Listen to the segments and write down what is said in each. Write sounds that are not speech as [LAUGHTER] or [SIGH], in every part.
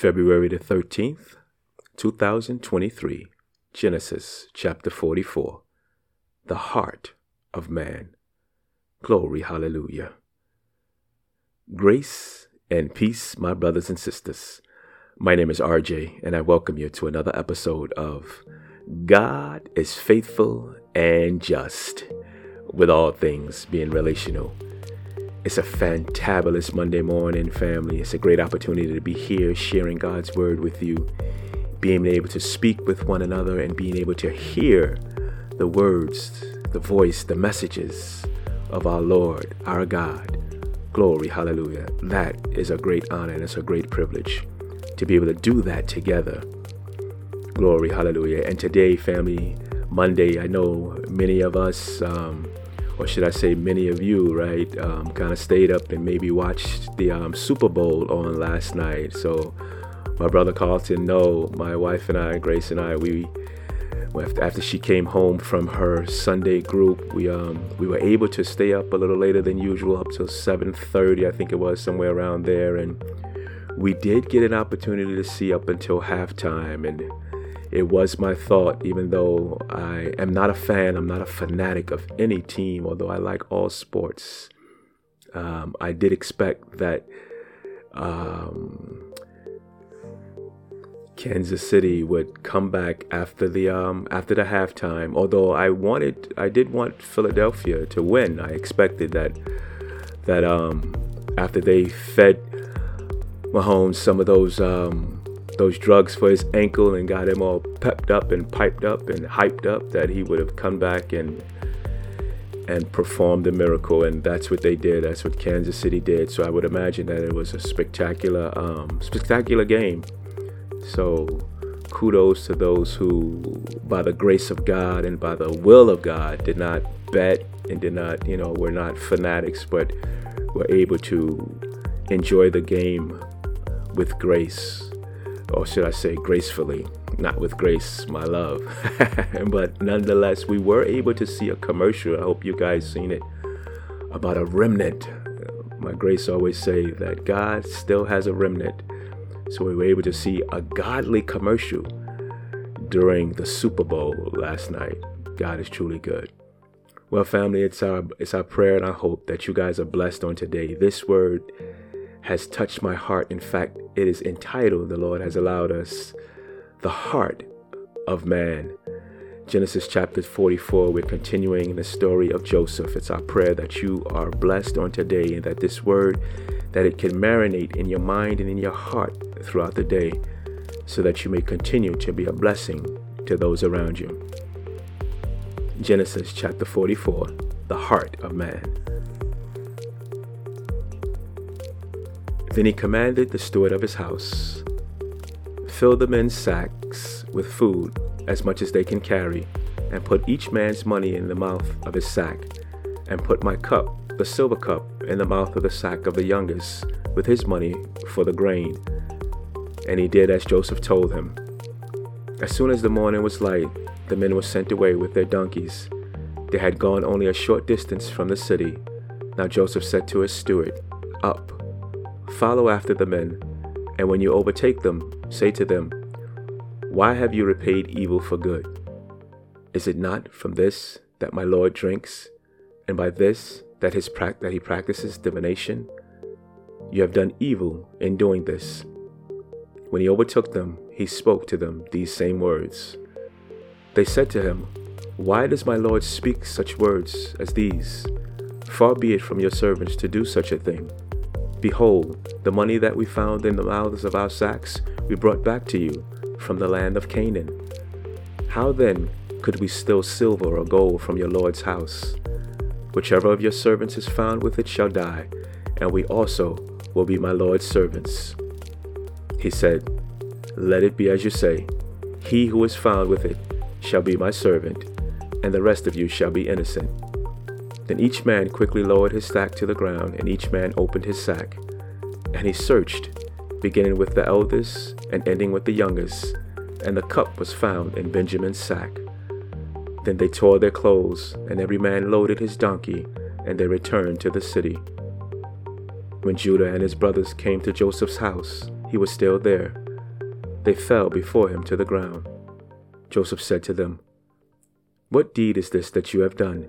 February the 13th, 2023, Genesis chapter 44. The heart of man. Glory, hallelujah. Grace and peace, my brothers and sisters. My name is RJ, and I welcome you to another episode of God is Faithful and Just, with all things being relational. It's a fantabulous Monday morning, family. It's a great opportunity to be here sharing God's word with you, being able to speak with one another, and being able to hear the words, the voice, the messages of our Lord, our God. Glory, hallelujah. That is a great honor and it's a great privilege to be able to do that together. Glory, hallelujah. And today, family, Monday, I know many of us, um, or should I say, many of you, right, um, kind of stayed up and maybe watched the um, Super Bowl on last night. So, my brother Carlton, no, my wife and I, Grace and I, we after she came home from her Sunday group, we um we were able to stay up a little later than usual, up till 7:30, I think it was somewhere around there, and we did get an opportunity to see up until halftime, and it was my thought, even though I am not a fan, I'm not a fanatic of any team, although I like all sports. Um, I did expect that um, Kansas City would come back after the um, after the halftime. Although I wanted, I did want Philadelphia to win. I expected that that um, after they fed Mahomes some of those um, those drugs for his ankle and got him all pepped up and piped up and hyped up that he would have come back and and performed the miracle. And that's what they did. That's what Kansas City did. So I would imagine that it was a spectacular um, spectacular game. So kudos to those who by the grace of God and by the will of God did not bet and did not you know were not fanatics but were able to enjoy the game with grace or should I say gracefully, not with grace, my love. [LAUGHS] but nonetheless, we were able to see a commercial. I hope you guys seen it about a remnant. My grace always say that God still has a remnant. So we were able to see a godly commercial during the Super Bowl last night. God is truly good. Well, family, it's our it's our prayer and our hope that you guys are blessed on today. This word has touched my heart. In fact, it is entitled, The Lord Has Allowed Us, The Heart of Man. Genesis chapter 44, we're continuing the story of Joseph. It's our prayer that you are blessed on today and that this word, that it can marinate in your mind and in your heart throughout the day so that you may continue to be a blessing to those around you. Genesis chapter 44, the heart of man. Then he commanded the steward of his house Fill the men's sacks with food, as much as they can carry, and put each man's money in the mouth of his sack, and put my cup, the silver cup, in the mouth of the sack of the youngest, with his money for the grain. And he did as Joseph told him. As soon as the morning was light, the men were sent away with their donkeys. They had gone only a short distance from the city. Now Joseph said to his steward, Up Follow after the men, and when you overtake them, say to them, Why have you repaid evil for good? Is it not from this that my Lord drinks, and by this that, his pra- that he practices divination? You have done evil in doing this. When he overtook them, he spoke to them these same words. They said to him, Why does my Lord speak such words as these? Far be it from your servants to do such a thing. Behold, the money that we found in the mouths of our sacks we brought back to you from the land of Canaan. How then could we steal silver or gold from your Lord's house? Whichever of your servants is found with it shall die, and we also will be my Lord's servants. He said, Let it be as you say. He who is found with it shall be my servant, and the rest of you shall be innocent. Then each man quickly lowered his sack to the ground, and each man opened his sack. And he searched, beginning with the eldest and ending with the youngest, and the cup was found in Benjamin's sack. Then they tore their clothes, and every man loaded his donkey, and they returned to the city. When Judah and his brothers came to Joseph's house, he was still there, they fell before him to the ground. Joseph said to them, What deed is this that you have done?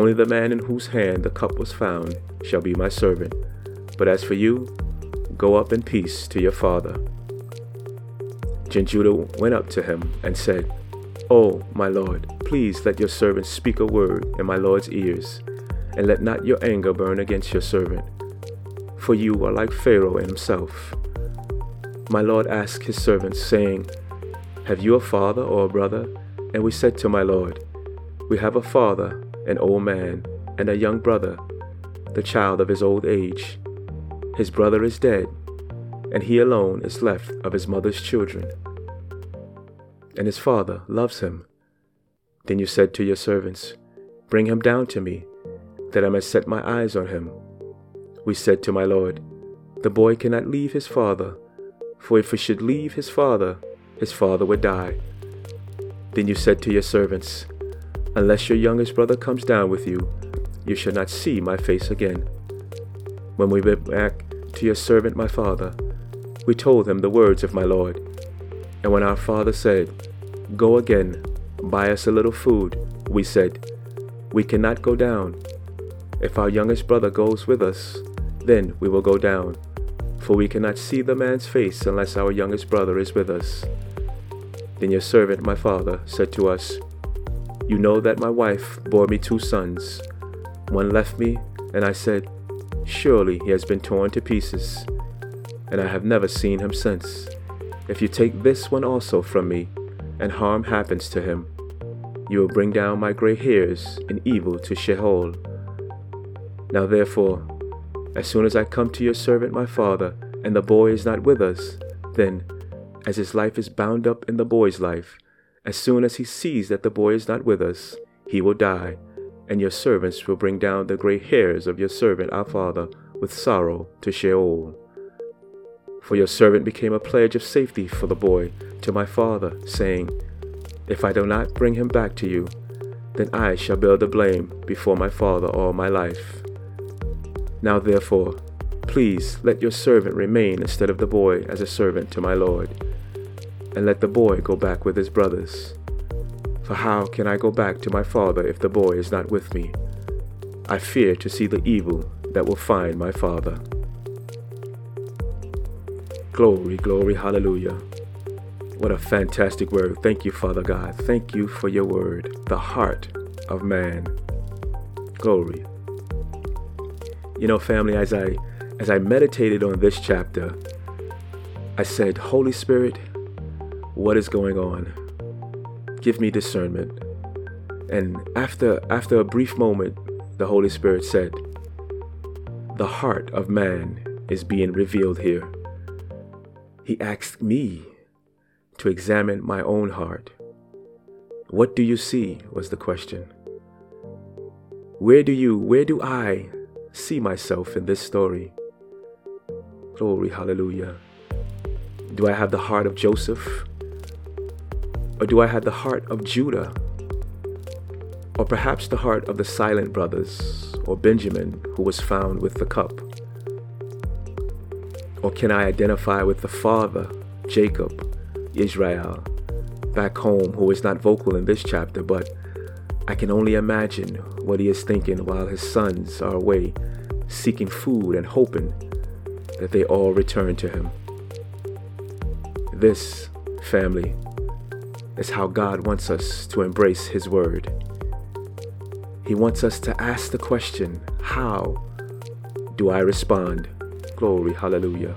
Only the man in whose hand the cup was found shall be my servant. But as for you, go up in peace to your father. Then Judah went up to him and said, Oh, my lord, please let your servant speak a word in my lord's ears, and let not your anger burn against your servant. For you are like Pharaoh in himself. My lord asked his servants, saying, Have you a father or a brother? And we said to my lord, We have a father, an old man, and a young brother, the child of his old age. His brother is dead, and he alone is left of his mother's children. And his father loves him. Then you said to your servants, Bring him down to me, that I may set my eyes on him. We said to my Lord, The boy cannot leave his father, for if he should leave his father, his father would die. Then you said to your servants, Unless your youngest brother comes down with you, you shall not see my face again. When we went back to your servant my father, we told him the words of my Lord. And when our father said, Go again, buy us a little food, we said, We cannot go down. If our youngest brother goes with us, then we will go down, for we cannot see the man's face unless our youngest brother is with us. Then your servant, my father, said to us, You know that my wife bore me two sons. One left me, and I said, Surely he has been torn to pieces, and I have never seen him since. If you take this one also from me, and harm happens to him, you will bring down my gray hairs in evil to Sheol. Now therefore, as soon as I come to your servant my father, and the boy is not with us, then as his life is bound up in the boy's life. As soon as he sees that the boy is not with us, he will die, and your servants will bring down the gray hairs of your servant our father with sorrow to Sheol. For your servant became a pledge of safety for the boy to my father, saying, If I do not bring him back to you, then I shall bear the blame before my father all my life. Now therefore, please let your servant remain instead of the boy as a servant to my lord and let the boy go back with his brothers. For how can I go back to my father if the boy is not with me? I fear to see the evil that will find my father. Glory, glory, hallelujah. What a fantastic word. Thank you, Father God. Thank you for your word, the heart of man. Glory. You know, family, as I as I meditated on this chapter, I said, Holy Spirit, what is going on. Give me discernment. And after after a brief moment, the Holy Spirit said, The heart of man is being revealed here. He asked me to examine my own heart. What do you see? was the question. Where do you, where do I see myself in this story? Glory, hallelujah. Do I have the heart of Joseph? Or do I have the heart of Judah? Or perhaps the heart of the silent brothers, or Benjamin, who was found with the cup? Or can I identify with the father, Jacob, Israel, back home, who is not vocal in this chapter, but I can only imagine what he is thinking while his sons are away, seeking food and hoping that they all return to him. This, family, is how God wants us to embrace His Word. He wants us to ask the question, How do I respond? Glory, hallelujah.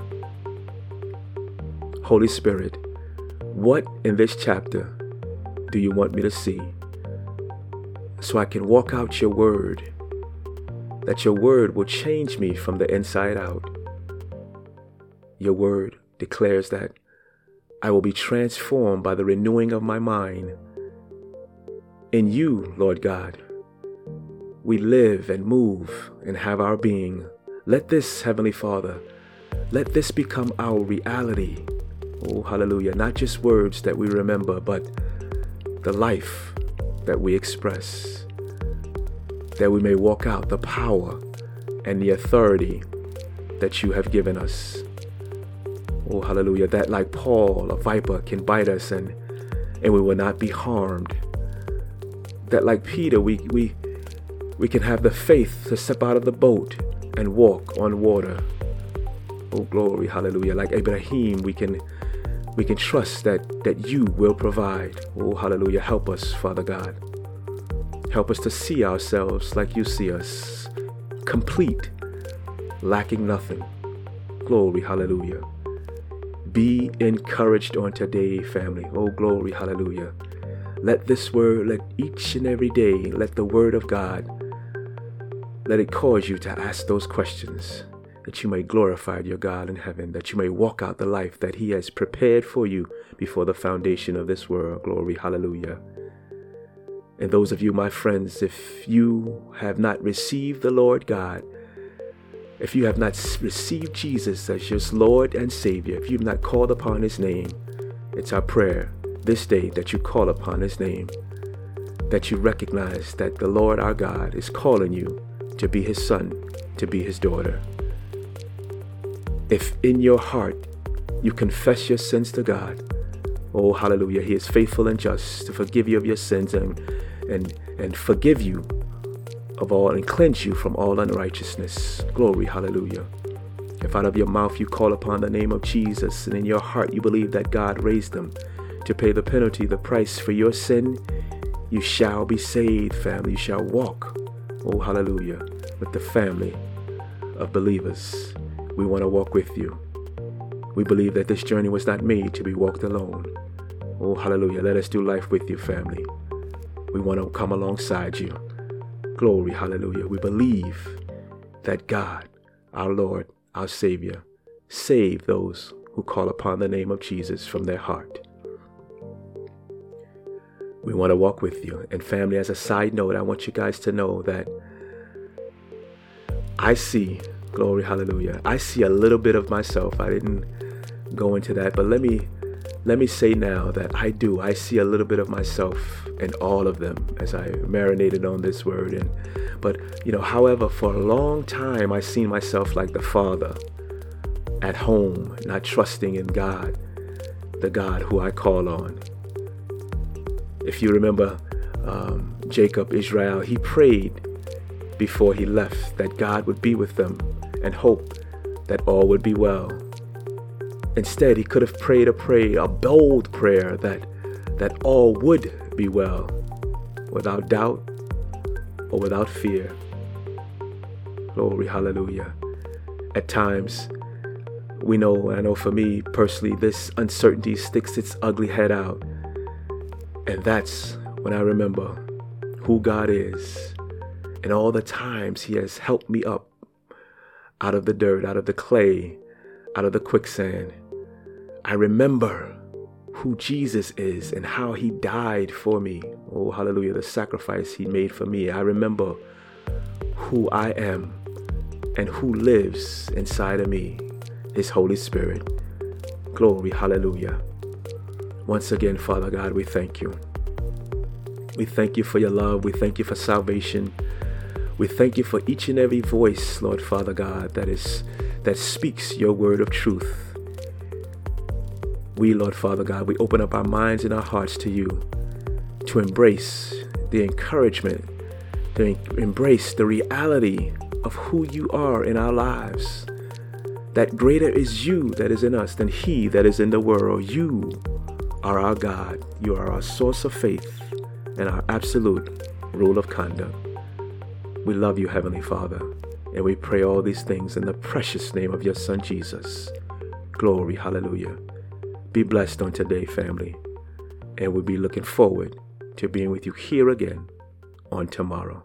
Holy Spirit, what in this chapter do you want me to see? So I can walk out your word, that your word will change me from the inside out. Your word declares that I will be transformed by the renewing of my mind. In you, Lord God, we live and move and have our being. Let this, Heavenly Father, let this become our reality. Oh, hallelujah. Not just words that we remember, but the life that we express. That we may walk out the power and the authority that you have given us. Oh, hallelujah. That, like Paul, a viper can bite us and, and we will not be harmed. That, like Peter, we, we, we can have the faith to step out of the boat and walk on water. Oh, glory, hallelujah. Like Abraham, we can we can trust that, that you will provide. Oh, hallelujah. Help us, Father God. Help us to see ourselves like you see us, complete, lacking nothing. Glory, hallelujah. Be encouraged on today, family. Oh, glory, hallelujah. Let this word, let each and every day, let the word of God, let it cause you to ask those questions that you may glorify your God in heaven, that you may walk out the life that He has prepared for you before the foundation of this world. Glory, hallelujah. And those of you, my friends, if you have not received the Lord God, if you have not received Jesus as your Lord and Savior, if you've not called upon His name, it's our prayer this day that you call upon His name, that you recognize that the Lord our God is calling you to be His son, to be His daughter. If in your heart you confess your sins to God, oh hallelujah, He is faithful and just to forgive you of your sins and and and forgive you of all and cleanse you from all unrighteousness. Glory, hallelujah. If out of your mouth you call upon the name of Jesus and in your heart you believe that God raised him to pay the penalty, the price for your sin, you shall be saved, family. You shall walk, oh hallelujah, with the family of believers. We want to walk with you. We believe that this journey was not made to be walked alone. Oh, hallelujah. Let us do life with you, family. We want to come alongside you. Glory, hallelujah. We believe that God, our Lord, our Savior, save those who call upon the name of Jesus from their heart. We want to walk with you. And family, as a side note, I want you guys to know that I see, glory, hallelujah. I see a little bit of myself. I didn't go into that, but let me let me say now that I do. I see a little bit of myself in all of them as I marinated on this word. And but you know, however, for a long time I seen myself like the father at home, not trusting in God, the God who I call on. If you remember um, Jacob, Israel, he prayed before he left that God would be with them and hope that all would be well. Instead, he could have prayed a prayer, a bold prayer that that all would be well, without doubt or without fear. Glory, hallelujah. At times, we know, I know for me personally, this uncertainty sticks its ugly head out. And that's when I remember who God is and all the times He has helped me up out of the dirt, out of the clay, out of the quicksand. I remember who Jesus is and how he died for me. Oh, hallelujah, the sacrifice he made for me. I remember who I am and who lives inside of me, his Holy Spirit. Glory, hallelujah. Once again, Father God, we thank you. We thank you for your love. We thank you for salvation. We thank you for each and every voice, Lord Father God, that is that speaks your word of truth. We, Lord Father God, we open up our minds and our hearts to you to embrace the encouragement, to embrace the reality of who you are in our lives. That greater is you that is in us than he that is in the world. You are our God. You are our source of faith and our absolute rule of conduct. We love you, Heavenly Father, and we pray all these things in the precious name of your Son, Jesus. Glory, hallelujah. Be blessed on today, family. And we'll be looking forward to being with you here again on tomorrow.